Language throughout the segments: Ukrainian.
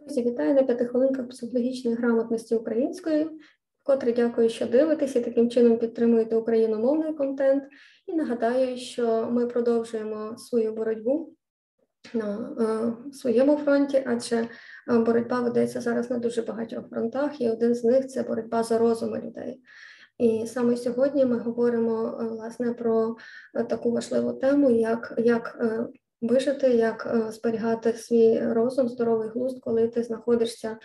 Друзі, вітаю на п'яти хвилинках психологічної грамотності української. Вкотре дякую, що дивитесь і таким чином підтримуєте україномовний контент. І нагадаю, що ми продовжуємо свою боротьбу на е, своєму фронті, адже е, боротьба ведеться зараз на дуже багатьох фронтах, і один з них це боротьба за розуми людей. І саме сьогодні ми говоримо е, власне про е, таку важливу тему, як як вижити, як зберігати свій розум, здоровий глузд, коли ти знаходишся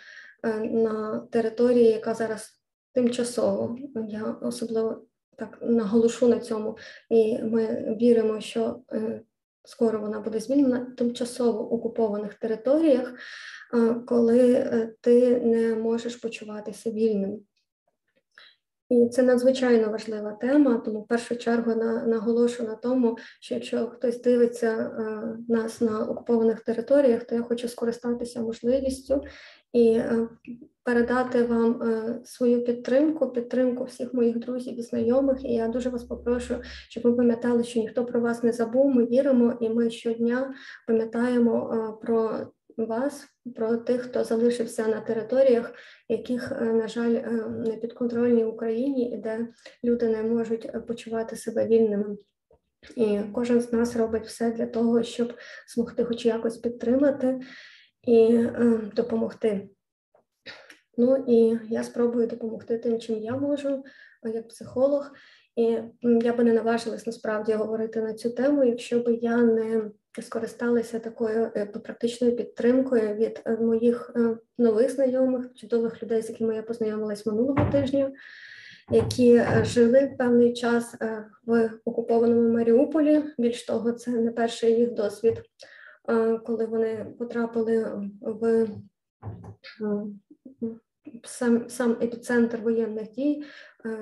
на території, яка зараз тимчасово. Я особливо так наголошу на цьому, і ми віримо, що скоро вона буде змінена тимчасово окупованих територіях, коли ти не можеш почуватися вільним. І це надзвичайно важлива тема, тому в першу чергу на, наголошую на тому, що якщо хтось дивиться е, нас на окупованих територіях, то я хочу скористатися можливістю і е, передати вам е, свою підтримку, підтримку всіх моїх друзів і знайомих. І я дуже вас попрошу, щоб ви пам'ятали, що ніхто про вас не забув. Ми віримо, і ми щодня пам'ятаємо е, про вас, про тих, хто залишився на територіях, яких, е, на жаль, е, не підконтрольні Україні, і де люди не можуть почувати себе вільними. І кожен з нас робить все для того, щоб змогти хоч якось підтримати і е, допомогти. Ну і я спробую допомогти тим, чим я можу, як психолог. І я би не наважилась насправді говорити на цю тему, якщо би я не скористалася такою е, практичною підтримкою від е, моїх е, нових знайомих, чудових людей, з якими я познайомилась минулого тижня, які жили певний час в окупованому Маріуполі. Більш того, це не перший їх досвід, коли вони потрапили в сам сам епіцентр воєнних дій,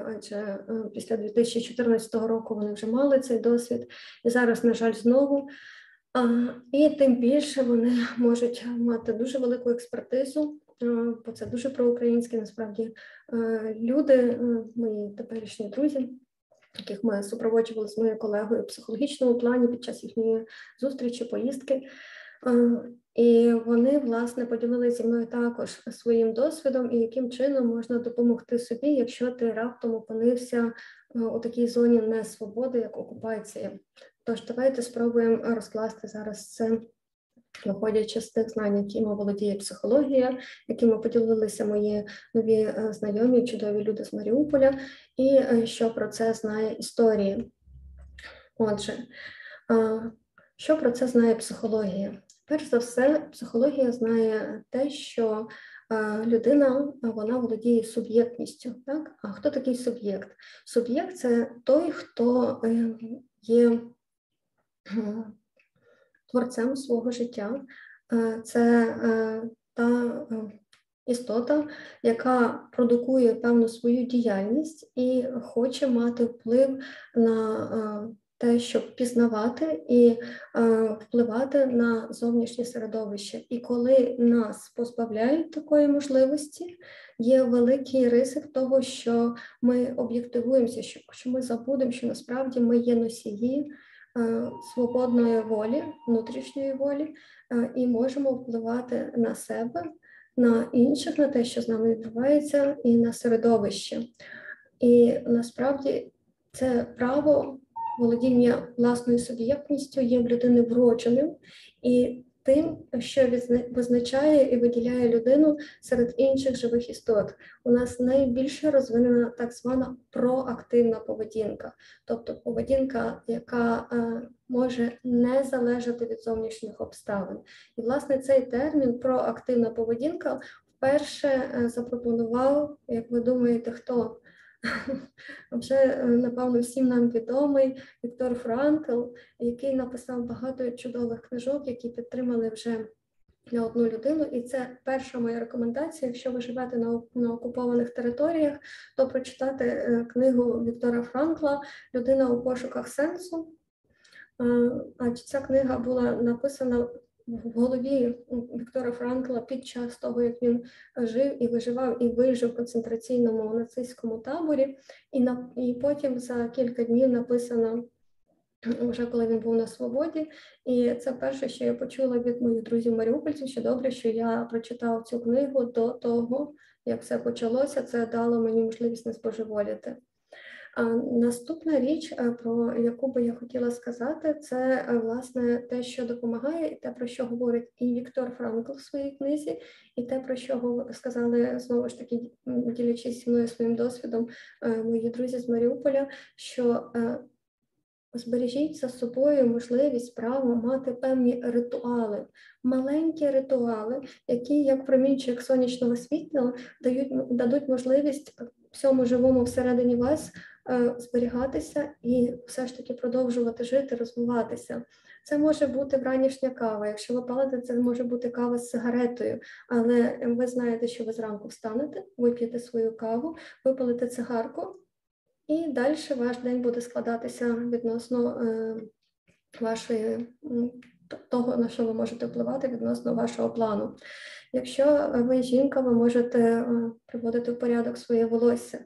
адже після 2014 року вони вже мали цей досвід, і зараз, на жаль, знову і тим більше вони можуть мати дуже велику експертизу, бо це дуже проукраїнські насправді люди, мої теперішні друзі, яких ми супроводжували з моєю колегою в психологічному плані під час їхньої зустрічі, поїздки. І вони власне поділилися зі мною також своїм досвідом і яким чином можна допомогти собі, якщо ти раптом опинився у такій зоні несвободи, як окупація. Тож давайте спробуємо розкласти зараз це, виходячи з тих знань, якими володіє психологія, якими поділилися мої нові е, знайомі, чудові люди з Маріуполя, і е, що про це знає історія. Отже, що про це знає психологія? Перш за все, психологія знає те, що людина вона володіє суб'єктністю. Так? А хто такий суб'єкт? Суб'єкт це той, хто е, є творцем свого життя. Е, це е, та е, істота, яка продукує певну свою діяльність і хоче мати вплив на те, щоб пізнавати і впливати на зовнішнє середовище. І коли нас позбавляють такої можливості, є великий ризик того, що ми об'єктивуємося, що ми забудемо, що насправді ми є носії. Е, свободної волі, внутрішньої волі, е, і можемо впливати на себе, на інших, на те, що з нами відбувається, і на середовище. І насправді це право володіння власною суб'єктністю є в людини вродженим, і тим, що визначає і виділяє людину серед інших живих істот. У нас найбільше розвинена так звана проактивна поведінка, тобто поведінка, яка е, може не залежати від зовнішніх обставин. І, власне, цей термін проактивна поведінка вперше е, запропонував, як ви думаєте, хто? Вже, е, напевно, всім нам відомий Віктор Франкл, який написав багато чудових книжок, які підтримали вже на одну людину. І це перша моя рекомендація. Якщо ви живете на, на окупованих територіях, то прочитати е, книгу Віктора Франкла Людина у пошуках сенсу. Е, адже ця книга була написана в голові Віктора Франкла під час того, як він жив і виживав і вижив в концентраційному нацистському таборі, і на і потім за кілька днів написано вже коли він був на свободі. І це перше, що я почула від моїх друзів маріупольців, що добре, що я прочитав цю книгу до того, як все почалося. Це дало мені можливість не збожеволіти. Наступна річ, е, про яку би я хотіла сказати, це е, власне те, що допомагає, і те, про що говорить і Віктор Франкл в своїй книзі, і те, про що сказали знову ж таки, ділячись зі мною своїм досвідом, е, мої друзі з Маріуполя, що Збережіть за собою можливість право мати певні ритуали, маленькі ритуали, які, як промінчик сонячного світла, дають дадуть можливість всьому живому всередині вас е, зберігатися і все ж таки продовжувати жити, розвиватися. Це може бути вранішня кава. Якщо ви палите, це може бути кава з сигаретою, але ви знаєте, що ви зранку встанете, вип'єте свою каву, випалите цигарку. І далі ваш день буде складатися відносно е, вашої того, на що ви можете впливати відносно вашого плану. Якщо ви жінка, ви можете е, приводити в порядок своє волосся.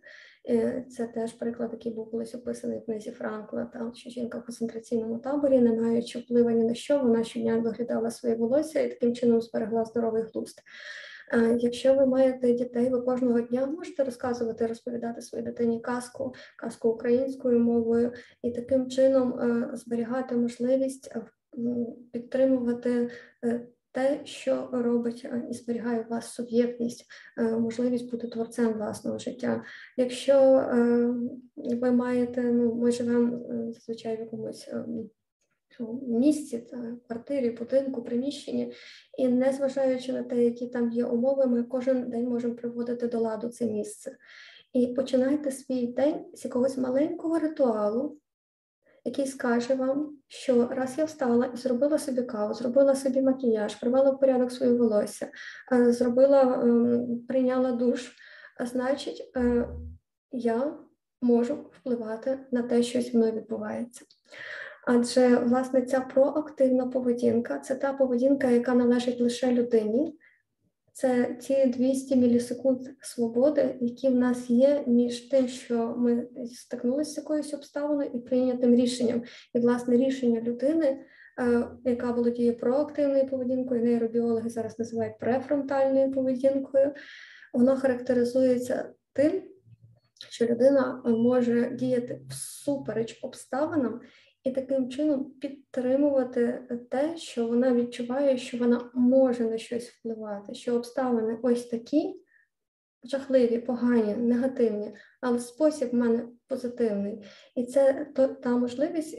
Це теж приклад, який був колись описаний в книзі Франкла, там, що жінка в концентраційному таборі, не маючи впливу ні на що, вона щодня доглядала своє волосся і таким чином зберегла здоровий глузд. Якщо ви маєте дітей, ви кожного дня можете розказувати, розповідати своїй дитині казку, казку українською мовою, і таким чином е, зберігати можливість е, підтримувати е, те, що робить і зберігає у вас суб'єктність, можливість бути творцем власного життя. Якщо ви маєте, ну ми живемо зазвичай в якомусь місці, та квартирі, будинку, приміщенні, і незважаючи на те, які там є умови, ми кожен день можемо приводити до ладу це місце. І починайте свій день з якогось маленького ритуалу, який скаже вам, що раз я встала і зробила собі каву, зробила собі макіяж, привела в порядок своє волосся, е, зробила, ем, прийняла душ, значить, е, я можу впливати на те, що зі мною відбувається. Адже власне ця проактивна поведінка це та поведінка, яка належить лише людині. Це ті 200 мілісекунд свободи, які в нас є між тим, що ми стикнулися з якоюсь обставиною і прийнятим рішенням. І власне рішення людини, е, яка володіє проактивною поведінкою, нейробіологи зараз називають префронтальною поведінкою, воно характеризується тим, що людина може діяти всупереч обставинам і таким чином підтримувати те, що вона відчуває, що вона може на щось впливати, що обставини ось такі жахливі, погані, негативні, але спосіб в мене позитивний. І це та можливість,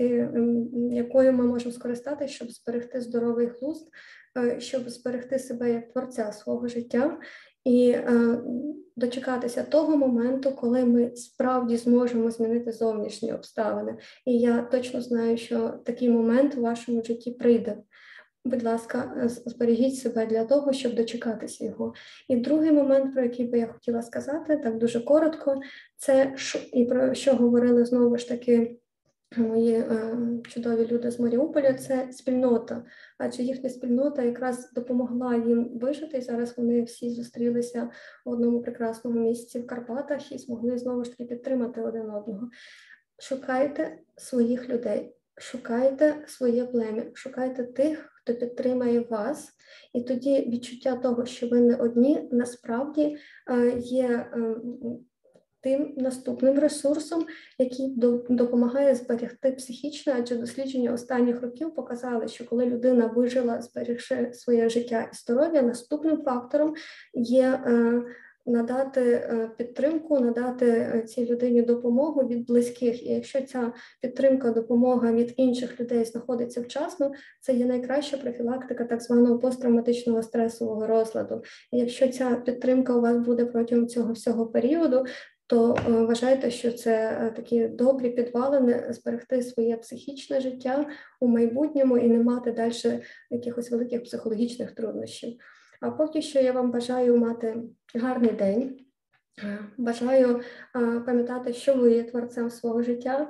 якою ми можемо скористатися, щоб зберегти здоровий глузд, е, щоб зберегти себе як творця свого життя і е, дочекатися того моменту, коли ми справді зможемо змінити зовнішні обставини. І я точно знаю, що такий момент у вашому житті прийде. Будь ласка, зберігіть себе для того, щоб дочекатися його. І другий момент, про який би я хотіла сказати, так дуже коротко, це і про що говорили знову ж таки мої е, чудові люди з Маріуполя це спільнота, адже їхня спільнота якраз допомогла їм вижити. І зараз вони всі зустрілися в одному прекрасному місці в Карпатах і змогли знову ж таки підтримати один одного. Шукайте своїх людей, шукайте своє плем'я, шукайте тих, хто підтримає вас, і тоді відчуття того, що ви не одні, насправді е, є ем, тим наступним ресурсом, який допомагає зберегти психічне, адже дослідження останніх років показали, що коли людина вижила, зберегши своє життя і здоров'я, наступним фактором є. Е, надати е, підтримку, надати е, цій людині допомогу від близьких. І якщо ця підтримка, допомога від інших людей знаходиться вчасно, це є найкраща профілактика так званого посттравматичного стресового розладу. І якщо ця підтримка у вас буде протягом цього всього періоду, то е, вважайте, що це е, такі добрі підвалини зберегти своє психічне життя у майбутньому і не мати далі якихось великих психологічних труднощів. А поки що я вам бажаю мати гарний день. Бажаю пам'ятати, що ви є творцем свого життя,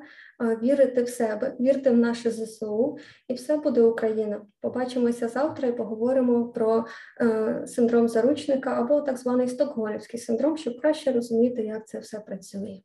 вірити в себе, вірити в наше ЗСУ, і все буде Україна. Побачимося завтра і поговоримо про е, синдром заручника або так званий стокгольмський синдром, щоб краще розуміти, як це все працює.